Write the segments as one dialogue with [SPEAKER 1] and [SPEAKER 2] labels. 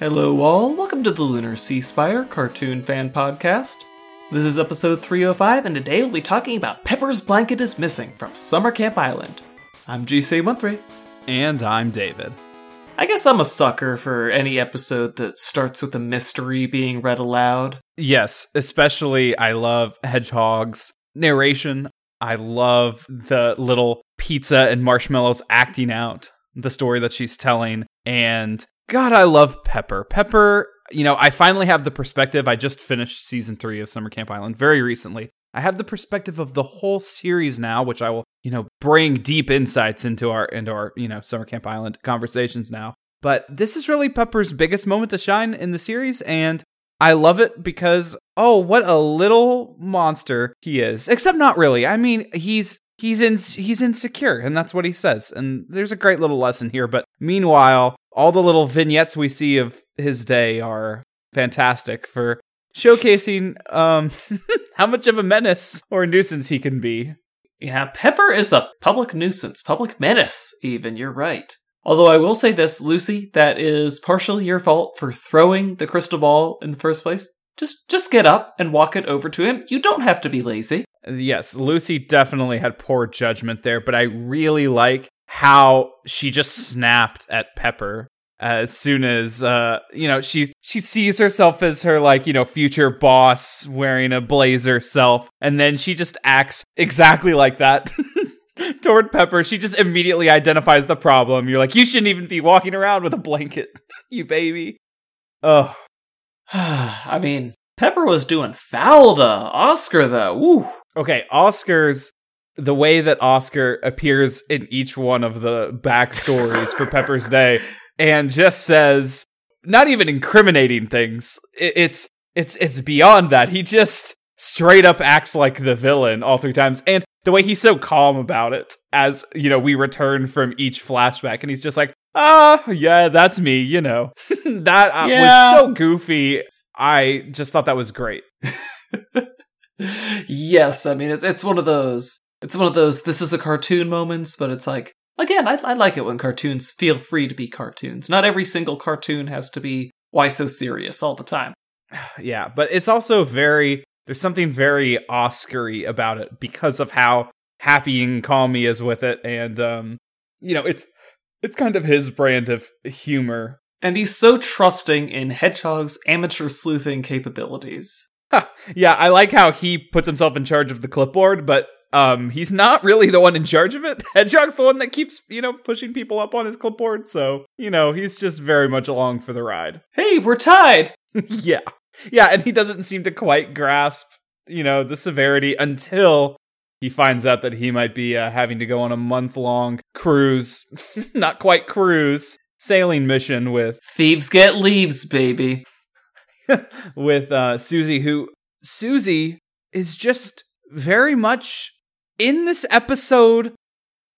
[SPEAKER 1] Hello, all. Welcome to the Lunar Sea Spire Cartoon Fan Podcast. This is episode 305, and today we'll be talking about Pepper's Blanket is Missing from Summer Camp Island. I'm GC13.
[SPEAKER 2] And I'm David.
[SPEAKER 1] I guess I'm a sucker for any episode that starts with a mystery being read aloud.
[SPEAKER 2] Yes, especially I love Hedgehog's narration. I love the little pizza and marshmallows acting out the story that she's telling. And God, I love Pepper. Pepper, you know, I finally have the perspective. I just finished season three of Summer Camp Island very recently. I have the perspective of the whole series now, which I will, you know, bring deep insights into our into our, you know, Summer Camp Island conversations now. But this is really Pepper's biggest moment to shine in the series, and I love it because oh, what a little monster he is. Except not really. I mean, he's he's in he's insecure, and that's what he says. And there's a great little lesson here. But meanwhile, all the little vignettes we see of his day are fantastic for showcasing um how much of a menace or nuisance he can be.
[SPEAKER 1] Yeah, Pepper is a public nuisance, public menace, even. You're right. Although I will say this, Lucy, that is partially your fault for throwing the crystal ball in the first place. Just just get up and walk it over to him. You don't have to be lazy.
[SPEAKER 2] Yes, Lucy definitely had poor judgment there, but I really like how she just snapped at Pepper as soon as uh you know she she sees herself as her like you know future boss wearing a blazer self and then she just acts exactly like that toward Pepper. She just immediately identifies the problem. You're like, you shouldn't even be walking around with a blanket, you baby. Oh,
[SPEAKER 1] I mean, Pepper was doing foul to Oscar though. Woo.
[SPEAKER 2] okay. Oscar's the way that Oscar appears in each one of the backstories for Pepper's Day, and just says not even incriminating things. It, it's it's it's beyond that. He just straight up acts like the villain all three times, and the way he's so calm about it as you know we return from each flashback, and he's just like, ah, yeah, that's me. You know, that uh,
[SPEAKER 1] Yeah.
[SPEAKER 2] was so goofy. I just thought that was great.
[SPEAKER 1] yes, I mean it's it's one of those. It's one of those. This is a cartoon moments, but it's like again, I, I like it when cartoons feel free to be cartoons. Not every single cartoon has to be why so serious all the time.
[SPEAKER 2] Yeah, but it's also very there's something very Oscary about it because of how happy and calm he is with it, and um, you know, it's it's kind of his brand of humor.
[SPEAKER 1] And he's so trusting in Hedgehog's amateur sleuthing capabilities.
[SPEAKER 2] Yeah, I like how he puts himself in charge of the clipboard, but um, he's not really the one in charge of it. Hedgehog's the one that keeps you know pushing people up on his clipboard, so you know he's just very much along for the ride.
[SPEAKER 1] Hey, we're tied.
[SPEAKER 2] yeah. Yeah, and he doesn't seem to quite grasp, you know, the severity until he finds out that he might be uh, having to go on a month long cruise, not quite cruise, sailing mission with
[SPEAKER 1] Thieves get leaves, baby.
[SPEAKER 2] with uh Susie who Susie is just very much in this episode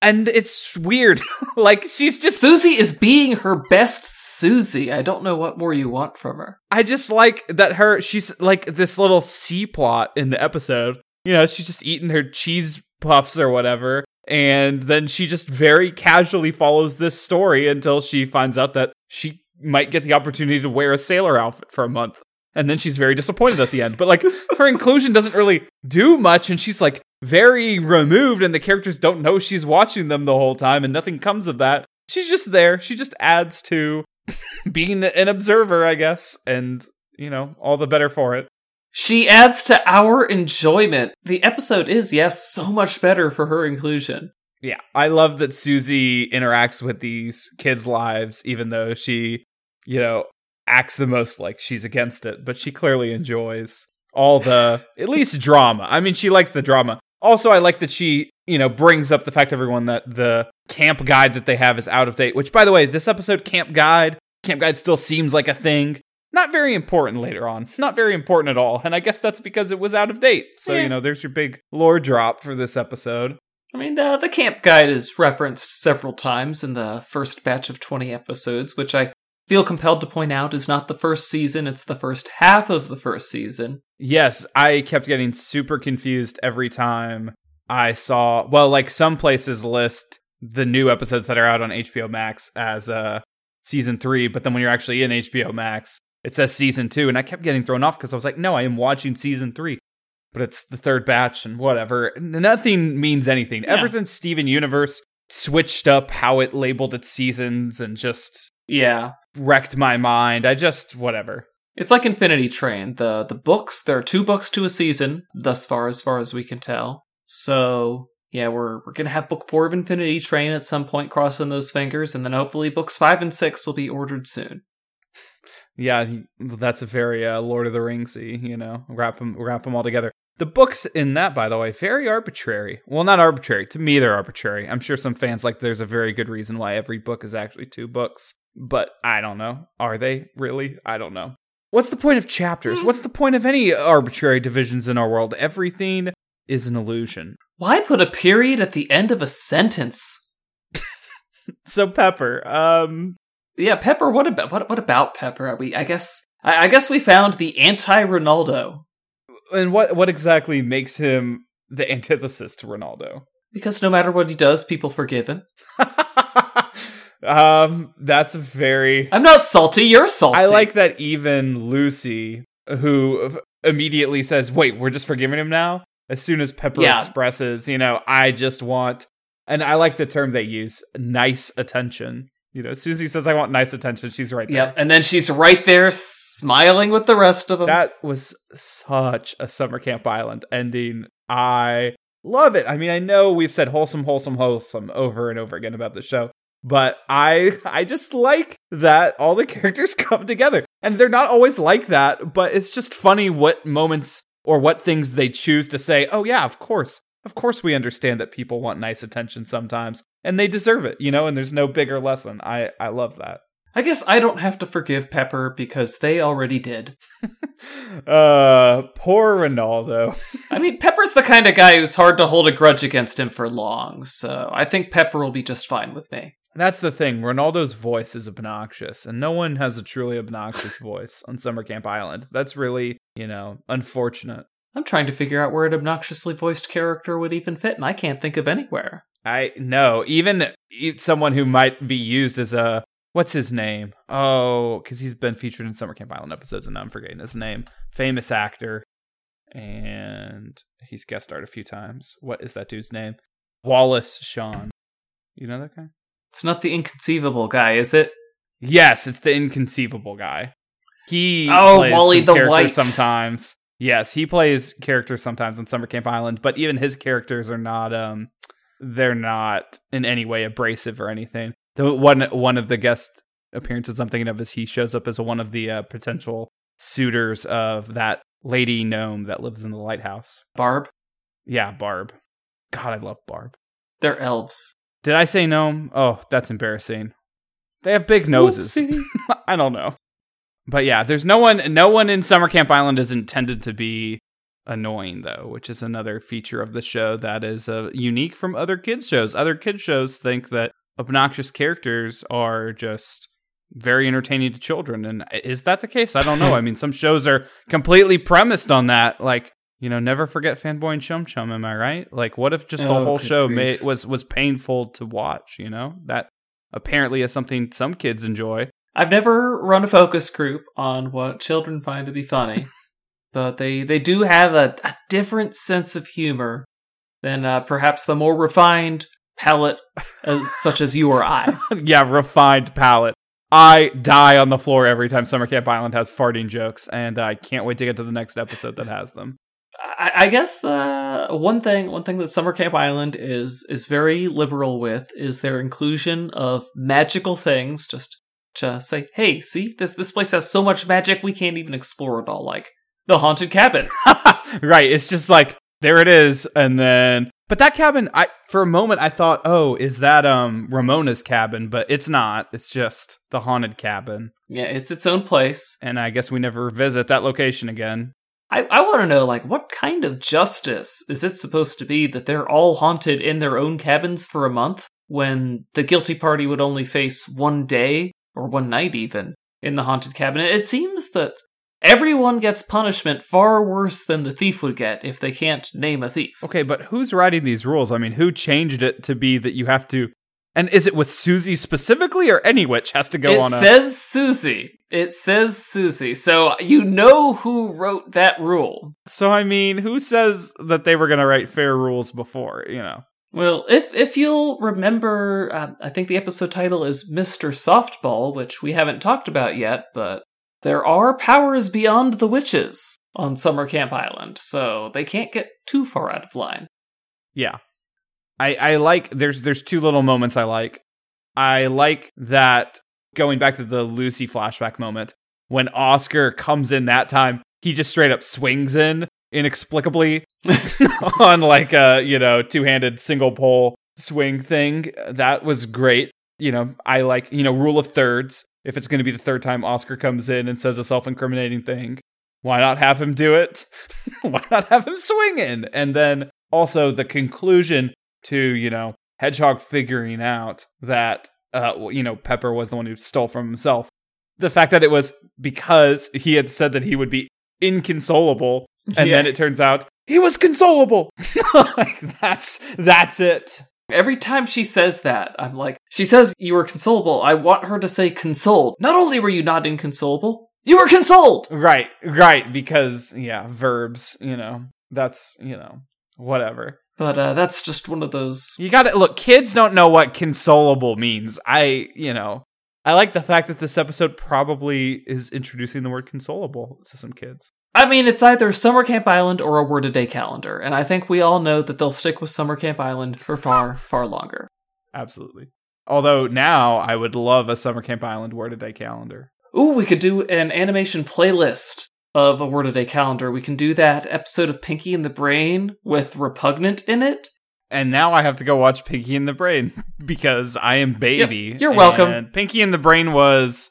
[SPEAKER 2] and it's weird. like she's just
[SPEAKER 1] Susie is being her best Susie. I don't know what more you want from her.
[SPEAKER 2] I just like that her she's like this little C plot in the episode. You know, she's just eating her cheese puffs or whatever, and then she just very casually follows this story until she finds out that she might get the opportunity to wear a sailor outfit for a month. And then she's very disappointed at the end. But like her inclusion doesn't really do much and she's like very removed and the characters don't know she's watching them the whole time and nothing comes of that. She's just there. She just adds to being an observer, I guess, and you know, all the better for it.
[SPEAKER 1] She adds to our enjoyment. The episode is, yes, so much better for her inclusion.
[SPEAKER 2] Yeah, I love that Susie interacts with these kids' lives, even though she, you know, acts the most like she's against it, but she clearly enjoys all the, at least drama. I mean, she likes the drama. Also, I like that she, you know, brings up the fact everyone that the camp guide that they have is out of date, which, by the way, this episode, camp guide, camp guide still seems like a thing. Not very important later on. Not very important at all. And I guess that's because it was out of date. So,
[SPEAKER 1] Yeah.
[SPEAKER 2] you know, there's your big lore drop for this episode.
[SPEAKER 1] I mean, the, the camp guide is referenced several times in the first batch of 20 episodes, which I feel compelled to point out is not the first season, it's the first half of the first season.
[SPEAKER 2] Yes, I kept getting super confused every time I saw. Well, like some places list the new episodes that are out on HBO Max as uh season three, but then when you're actually in HBO Max, it says season two, and I kept getting thrown off because I was like, no, I am watching season three. But it's the third batch and whatever. Nothing means anything.
[SPEAKER 1] Yeah.
[SPEAKER 2] Ever since Steven Universe switched up how it labeled its seasons and just
[SPEAKER 1] Yeah.
[SPEAKER 2] wrecked my mind, I just whatever.
[SPEAKER 1] It's like Infinity Train. The the books, there are two books to a season, thus far as far as we can tell. So yeah, we're we're gonna have book four of Infinity Train at some point, crossing those fingers, and then hopefully books five and six will be ordered soon.
[SPEAKER 2] Yeah, that's a very uh, Lord of the Ringsy, you know, wrap them wrap them all together. The books in that, by the way, very arbitrary. Well, not arbitrary. To me, they're arbitrary. I'm sure some fans like there's a very good reason why every book is actually two books, but I don't know. Are they really? I don't know. What's the point of chapters? What's the point of any arbitrary divisions in our world? Everything is an illusion.
[SPEAKER 1] Why put a period at the end of a sentence?
[SPEAKER 2] So Pepper, um,
[SPEAKER 1] Yeah, Pepper. What about what? What about Pepper? Are we? I guess. I, I guess we found the anti-Ronaldo
[SPEAKER 2] and what what exactly makes him the antithesis to Ronaldo?
[SPEAKER 1] because no matter what he does, people forgive him.
[SPEAKER 2] um, that's a very.
[SPEAKER 1] I'm not salty. You're salty.
[SPEAKER 2] I like that even Lucy, who immediately says, "Wait, we're just forgiving him now." As soon as Pepper
[SPEAKER 1] Yeah.
[SPEAKER 2] expresses, you know, I just want, and I like the term they use, nice attention. You know, as soon as he says, "I want nice attention," she's right there.
[SPEAKER 1] Yep. And then she's right there, smiling with the rest of them.
[SPEAKER 2] That was such a Summer Camp Island ending. I love it. I mean, I know we've said wholesome, wholesome, wholesome over and over again about the show, but I I just like that all the characters come together. And they're not always like that, but it's just funny what moments or what things they choose to say, "Oh yeah, of course. Of course we understand that people want nice attention sometimes, and they deserve it, you know, and there's no bigger lesson." I I love that.
[SPEAKER 1] I guess I don't have to forgive Pepper because they already did.
[SPEAKER 2] uh poor Ronaldo.
[SPEAKER 1] I mean, Pepper's the kind of guy who's hard to hold a grudge against him for long, so I think Pepper will be just fine with me.
[SPEAKER 2] That's the thing. Ronaldo's voice is obnoxious, and no one has a truly obnoxious voice on Summer Camp Island. That's really, you know, unfortunate.
[SPEAKER 1] I'm trying to figure out where an obnoxiously voiced character would even fit, and I can't think of anywhere.
[SPEAKER 2] I know, even someone who might be used as a what's his name? Oh, because he's been featured in Summer Camp Island episodes, and now I'm forgetting his name. Famous actor, and he's guest starred a few times. What is that dude's name? Wallace Shawn. You know that guy?
[SPEAKER 1] It's not the inconceivable guy, is it?
[SPEAKER 2] Yes, it's the inconceivable guy. He
[SPEAKER 1] Oh,
[SPEAKER 2] plays
[SPEAKER 1] Wally the
[SPEAKER 2] characters
[SPEAKER 1] White.
[SPEAKER 2] sometimes. Yes, he plays characters sometimes on Summer Camp Island, but even his characters are not um they're not in any way abrasive or anything. The one one of the guest appearances I'm thinking of is he shows up as one of the uh, potential suitors of that lady gnome that lives in the lighthouse.
[SPEAKER 1] Barb?
[SPEAKER 2] Yeah, Barb. God, I love Barb.
[SPEAKER 1] They're elves.
[SPEAKER 2] Did I say gnome? Oh, that's embarrassing. They have big noses. I don't know. But yeah, there's no one no one in Summer Camp Island is intended to be annoying though, which is another feature of the show that is uh, unique from other kids shows. Other kids shows think that obnoxious characters are just very entertaining to children and is that the case? I don't know. I mean, some shows are completely premised on that like you know, never forget fanboy and chum chum. Am I right? Like, what if just the
[SPEAKER 1] Oh,
[SPEAKER 2] whole show made, was was painful to watch? You know, that apparently is something some kids enjoy.
[SPEAKER 1] I've never run a focus group on what children find to be funny, but they, they do have a, a different sense of humor than uh, perhaps the more refined palate uh, such as you or I.
[SPEAKER 2] yeah, refined palate. I die on the floor every time Summer Camp Island has farting jokes, and I can't wait to get to the next episode that has them.
[SPEAKER 1] I, I guess uh, one thing one thing that Summer Camp Island is is very liberal with is their inclusion of magical things. Just to say, hey, see this this place has so much magic we can't even explore it all. Like the haunted cabin.
[SPEAKER 2] right, it's just like there it is, and then but that cabin, I for a moment I thought, oh, is that um Ramona's cabin? But it's not. It's just the haunted cabin,
[SPEAKER 1] yeah, it's its own place.
[SPEAKER 2] and I guess we never visit that location again.
[SPEAKER 1] I, I want to know, like, what kind of justice is it supposed to be that they're all haunted in their own cabins for a month when the guilty party would only face one day or one night even in the haunted cabin? It seems that everyone gets punishment far worse than the thief would get if they can't name a thief.
[SPEAKER 2] Okay, but who's writing these rules? I mean, who changed it to be that you have to And is it with Susie specifically, or any witch has to go
[SPEAKER 1] it
[SPEAKER 2] on a?
[SPEAKER 1] It says Susie. It says Susie. So you know who wrote that rule.
[SPEAKER 2] So I mean, who says that they were going to write fair rules before? You know.
[SPEAKER 1] Well, if if you'll remember, uh, I think the episode title is Mr. Softball, which we haven't talked about yet, but there are powers beyond the witches on Summer Camp Island, so they can't get too far out of line.
[SPEAKER 2] Yeah. I I like there's there's two little moments I like. I like that going back to the Lucy flashback moment when Oscar comes in that time, he just straight up swings in inexplicably on like a, you know, two-handed single pole swing thing. That was great. You know, I like, you know, rule of thirds. If it's going to be the third time Oscar comes in and says a self-incriminating thing, why not have him do it? why not have him swing in? And then also the conclusion to you know hedgehog figuring out that uh you know pepper was the one who stole from himself the fact that it was because he had said that he would be inconsolable and
[SPEAKER 1] Yeah.
[SPEAKER 2] then it turns out he was consolable like that's that's it
[SPEAKER 1] Every time she says that, I'm like, she says you were consolable. I want her to say consoled. Not only were you not inconsolable, you were consoled!
[SPEAKER 2] right right because yeah verbs you know that's you know whatever
[SPEAKER 1] But uh, that's just one of those.
[SPEAKER 2] You got to look. Kids don't know what consolable means. I, you know, I like the fact that this episode probably is introducing the word consolable to some kids.
[SPEAKER 1] I mean, it's either Summer Camp Island or a word a day calendar, and I think we all know that they'll stick with Summer Camp Island for far, far longer.
[SPEAKER 2] Absolutely. Although now I would love a summer camp island word a day calendar.
[SPEAKER 1] Ooh, we could do an animation playlist of a word of a day calendar. We can do that episode of Pinky and the Brain with Repugnant in it.
[SPEAKER 2] And now I have to go watch Pinky and the Brain because I am baby.
[SPEAKER 1] Yep, you're welcome.
[SPEAKER 2] And Pinky and the Brain was.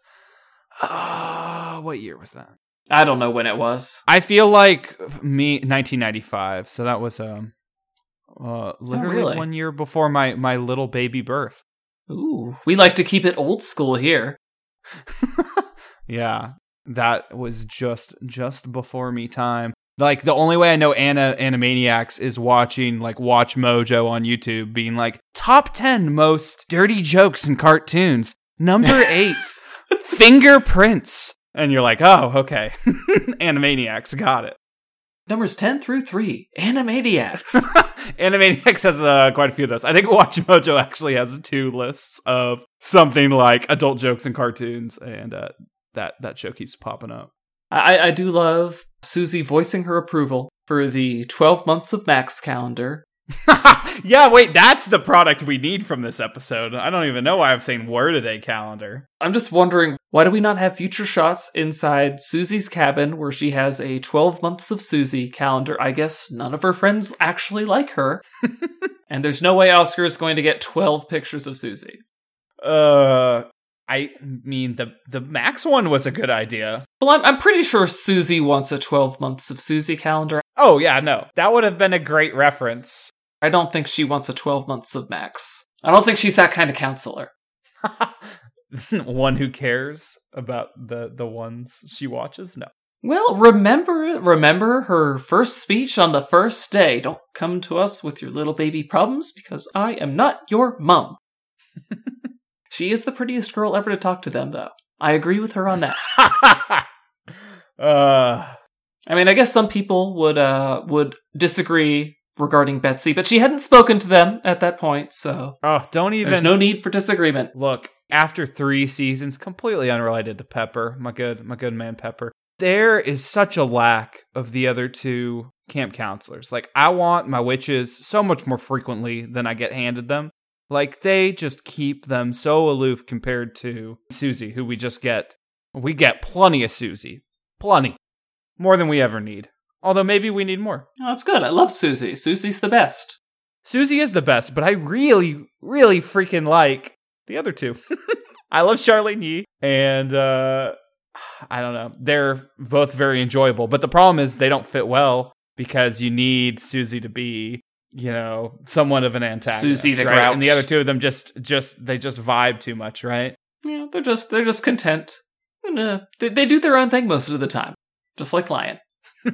[SPEAKER 2] Uh, what year was that?
[SPEAKER 1] I don't know when it was.
[SPEAKER 2] I feel like me 1995. So that was um uh literally
[SPEAKER 1] really?
[SPEAKER 2] one year before my my little baby birth.
[SPEAKER 1] Ooh, we like to keep it old school here.
[SPEAKER 2] Yeah, that was just just before me time. Like the only way I know Anna Animaniacs is watching like Watch Mojo on YouTube, being like top ten most dirty jokes in cartoons. Number eight, fingerprints, and you're like, oh, okay, Animaniacs got it.
[SPEAKER 1] Numbers 10 through 3, Animaniacs.
[SPEAKER 2] Animaniacs has uh, quite a few of those. I think Watch Mojo actually has two lists of something like adult jokes and cartoons, and uh, that that show keeps popping up.
[SPEAKER 1] I, I do love Susie voicing her approval for the 12 months of Max calendar.
[SPEAKER 2] yeah, wait, that's the product we need from this episode. I don't even know why I'm saying word a day calendar.
[SPEAKER 1] I'm just wondering, why do we not have future shots inside Susie's cabin where she has a 12 months of Susie calendar? I guess none of her friends actually like her. and there's no way Oscar is going to get 12 pictures of Susie.
[SPEAKER 2] Uh I mean the the Max one was a good idea.
[SPEAKER 1] Well, I'm, I'm pretty sure Susie wants a 12 months of Susie calendar.
[SPEAKER 2] Oh yeah, no. That would have been a great reference.
[SPEAKER 1] I don't think she wants a 12 months of Max. I don't think she's that kind of counselor.
[SPEAKER 2] one who cares about the the ones she watches? No.
[SPEAKER 1] Well, remember remember her first speech on the first day. Don't come to us with your little baby problems because I am not your mum. she is the prettiest girl ever to talk to them though. I agree with her on that.
[SPEAKER 2] uh
[SPEAKER 1] I mean, I guess some people would uh would disagree regarding Betsy, but she hadn't spoken to them at that point, so
[SPEAKER 2] oh, don't even
[SPEAKER 1] there's no need for disagreement.
[SPEAKER 2] look after three seasons completely unrelated to pepper my good my good man pepper there is such a lack of the other two camp counselors like i want my witches so much more frequently than i get handed them like they just keep them so aloof compared to susie who we just get we get plenty of susie plenty more than we ever need although maybe we need more
[SPEAKER 1] Oh, that's good. I love Susie. Susie's the best.
[SPEAKER 2] Susie is the best, but I really, really freaking like the other two. I love Charlyne Yi, and uh, I don't know. They're both very enjoyable, but the problem is they don't fit well because you need Susie to be, you know, somewhat of an antagonist.
[SPEAKER 1] Susie the
[SPEAKER 2] right?
[SPEAKER 1] grouch.
[SPEAKER 2] and the other two of them just, just they just vibe too much, right?
[SPEAKER 1] Yeah, they're just they're just content. And, uh, they, they do their own thing most of the time, just like Lion.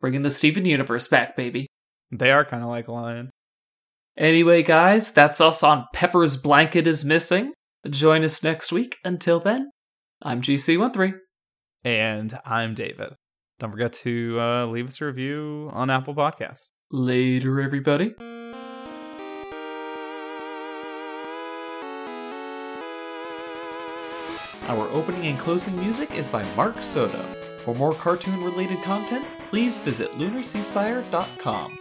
[SPEAKER 1] Bringing the Steven universe back, baby.
[SPEAKER 2] They are kind of like Lion.
[SPEAKER 1] Anyway, guys, that's us on Pepper's Blanket is Missing. Join us next week. Until then, I'm GC13.
[SPEAKER 2] And I'm David. Don't forget to uh, leave us a review on Apple Podcasts.
[SPEAKER 1] Later, everybody. Our opening and closing music is by Mark Soto. For more cartoon related content, please visit lunarseaspire.com.